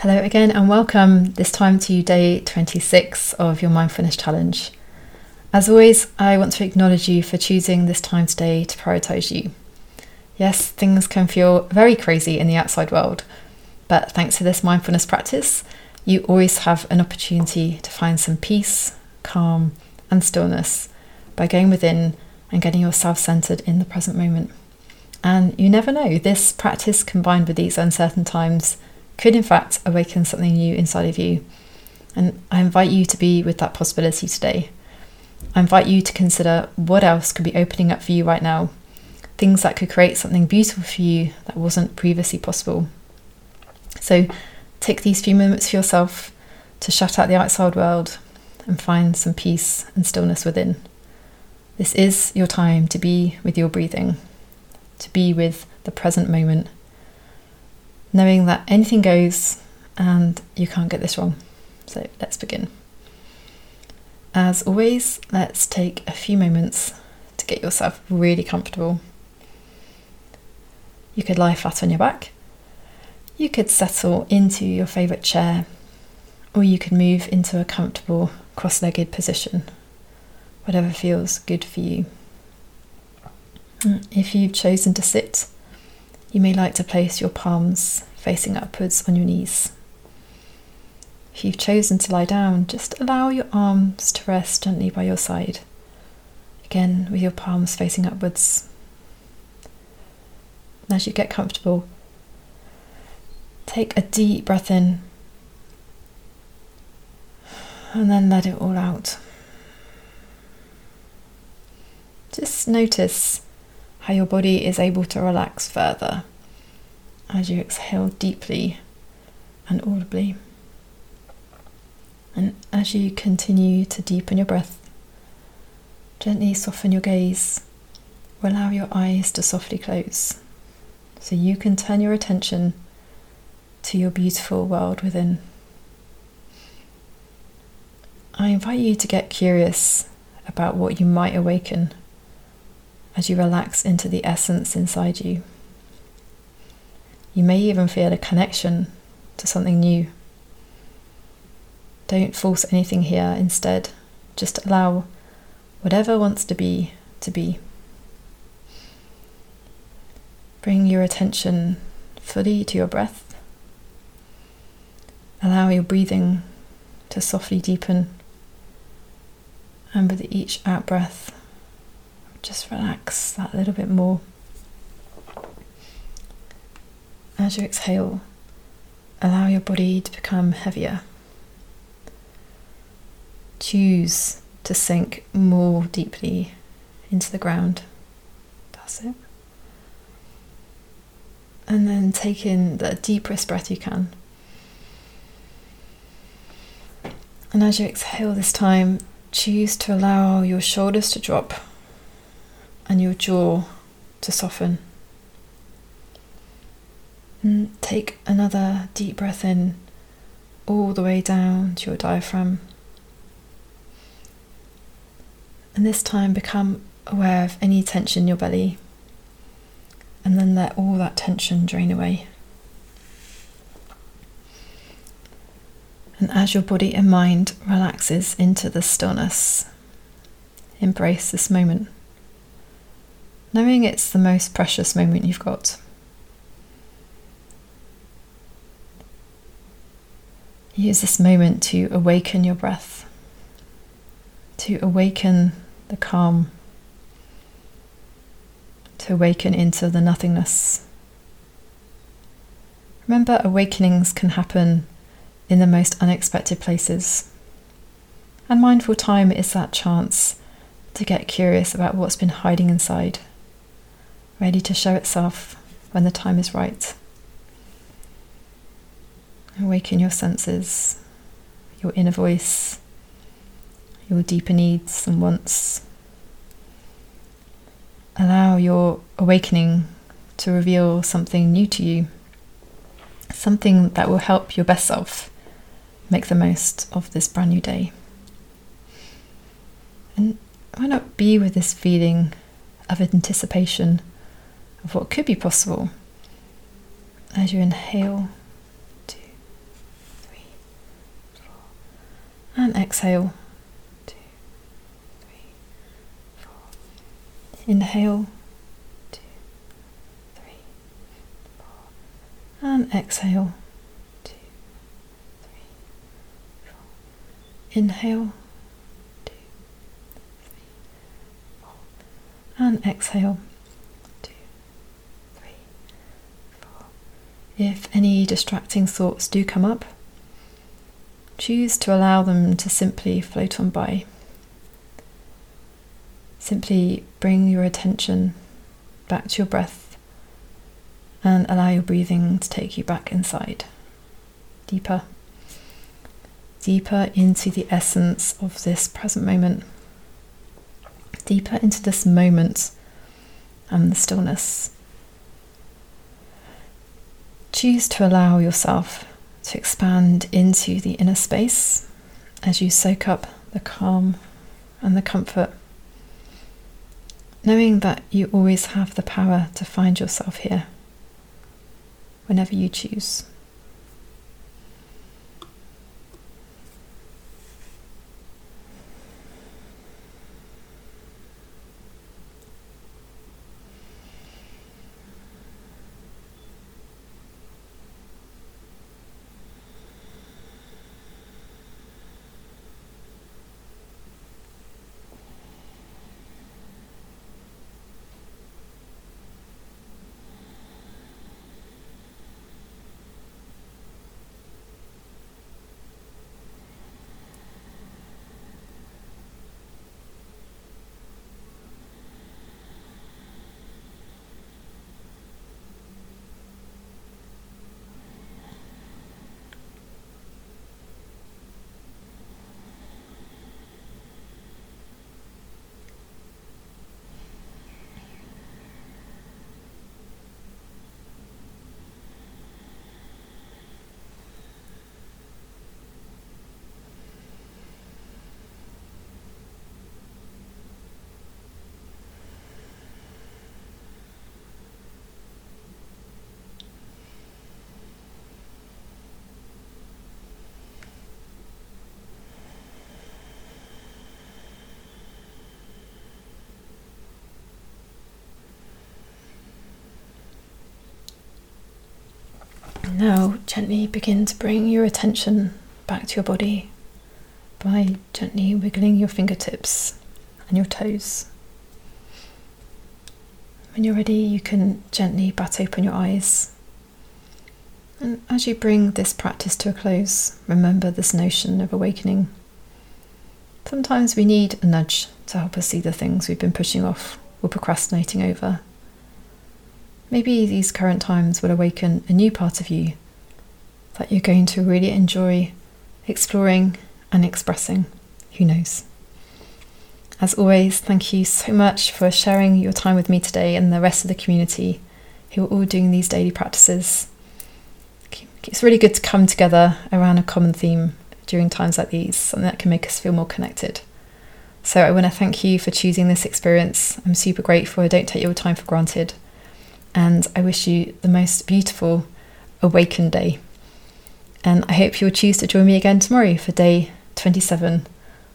Hello again, and welcome this time to day 26 of your mindfulness challenge. As always, I want to acknowledge you for choosing this time today to prioritize you. Yes, things can feel very crazy in the outside world, but thanks to this mindfulness practice, you always have an opportunity to find some peace, calm, and stillness by going within and getting yourself centered in the present moment. And you never know, this practice combined with these uncertain times could, in fact, awaken something new inside of you. And I invite you to be with that possibility today. I invite you to consider what else could be opening up for you right now, things that could create something beautiful for you that wasn't previously possible. So take these few moments for yourself to shut out the outside world and find some peace and stillness within. This is your time to be with your breathing, to be with the present moment, knowing that anything goes and you can't get this wrong. So let's begin. As always, let's take a few moments to get yourself really comfortable. You could lie flat on your back, you could settle into your favourite chair, or you could move into a comfortable cross legged position whatever feels good for you. Mm, if you've chosen to sit, you may like to place your palms facing upwards on your knees. If you've chosen to lie down, just allow your arms to rest gently by your side, again with your palms facing upwards. And as you get comfortable, take a deep breath in and then let it all out. Just notice how your body is able to relax further as you exhale deeply and audibly. And as you continue to deepen your breath, gently soften your gaze or allow your eyes to softly close so you can turn your attention to your beautiful world within. I invite you to get curious about what you might awaken as you relax into the essence inside you. You may even feel a connection to something new. Don't force anything here, instead, just allow whatever wants to be to be. Bring your attention fully to your breath. Allow your breathing to softly deepen. And with each out breath, just relax that little bit more. As you exhale, allow your body to become heavier. Choose to sink more deeply into the ground. That's it. And then take in the deepest breath you can. And as you exhale this time, choose to allow your shoulders to drop and your jaw to soften. And take another deep breath in all the way down to your diaphragm. And this time become aware of any tension in your belly and then let all that tension drain away. And as your body and mind relaxes into the stillness, embrace this moment knowing it's the most precious moment you've got. Use this moment to awaken your breath, to awaken the calm, to awaken into the nothingness. Remember, awakenings can happen in the most unexpected places. And mindful time is that chance to get curious about what's been hiding inside ready to show itself when the time is right. Awaken your senses, your inner voice, your deeper needs and wants. Allow your awakening to reveal something new to you, something that will help your best self make the most of this brand new day. And why not be with this feeling of anticipation? Of what could be possible as you inhale two, And exhale. Two, three, four. Inhale. Two, three, four. And exhale. Two, three, four. Inhale. Two, three, four. And exhale. If any distracting thoughts do come up, choose to allow them to simply float on by. Simply bring your attention back to your breath and allow your breathing to take you back inside, deeper, deeper into the essence of this present moment, deeper into this moment and the stillness. Choose to allow yourself to expand into the inner space as you soak up the calm and the comfort, knowing that you always have the power to find yourself here whenever you choose. Now, gently begin to bring your attention back to your body by gently wiggling your fingertips and your toes. When you're ready, you can gently bat open your eyes. And as you bring this practice to a close, remember this notion of awakening. Sometimes we need a nudge to help us see the things we've been pushing off or procrastinating over. Maybe these current times will awaken a new part of you that you're going to really enjoy exploring and expressing. Who knows? As always, thank you so much for sharing your time with me today and the rest of the community who are all doing these daily practices. It's really good to come together around a common theme during times like these, something that can make us feel more connected. So I want to thank you for choosing this experience. I'm super grateful. I don't take your time for granted and I wish you the most beautiful awakened day. And I hope you'll choose to join me again tomorrow for day 27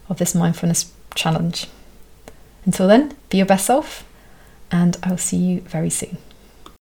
of this mindfulness challenge. Until then, be your best self, and I'll see you very soon.